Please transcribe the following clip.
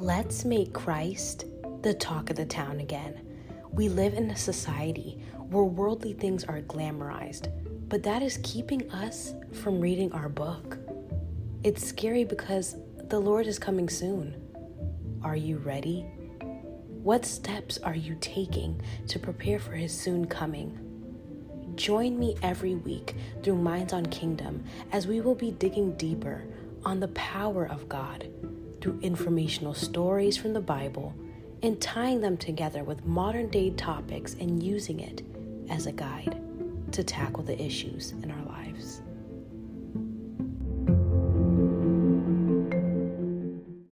Let's make Christ the talk of the town again. We live in a society where worldly things are glamorized, but that is keeping us from reading our book. It's scary because the Lord is coming soon. Are you ready? What steps are you taking to prepare for His soon coming? Join me every week through Minds on Kingdom as we will be digging deeper on the power of God through informational stories from the Bible and tying them together with modern day topics and using it as a guide to tackle the issues in our.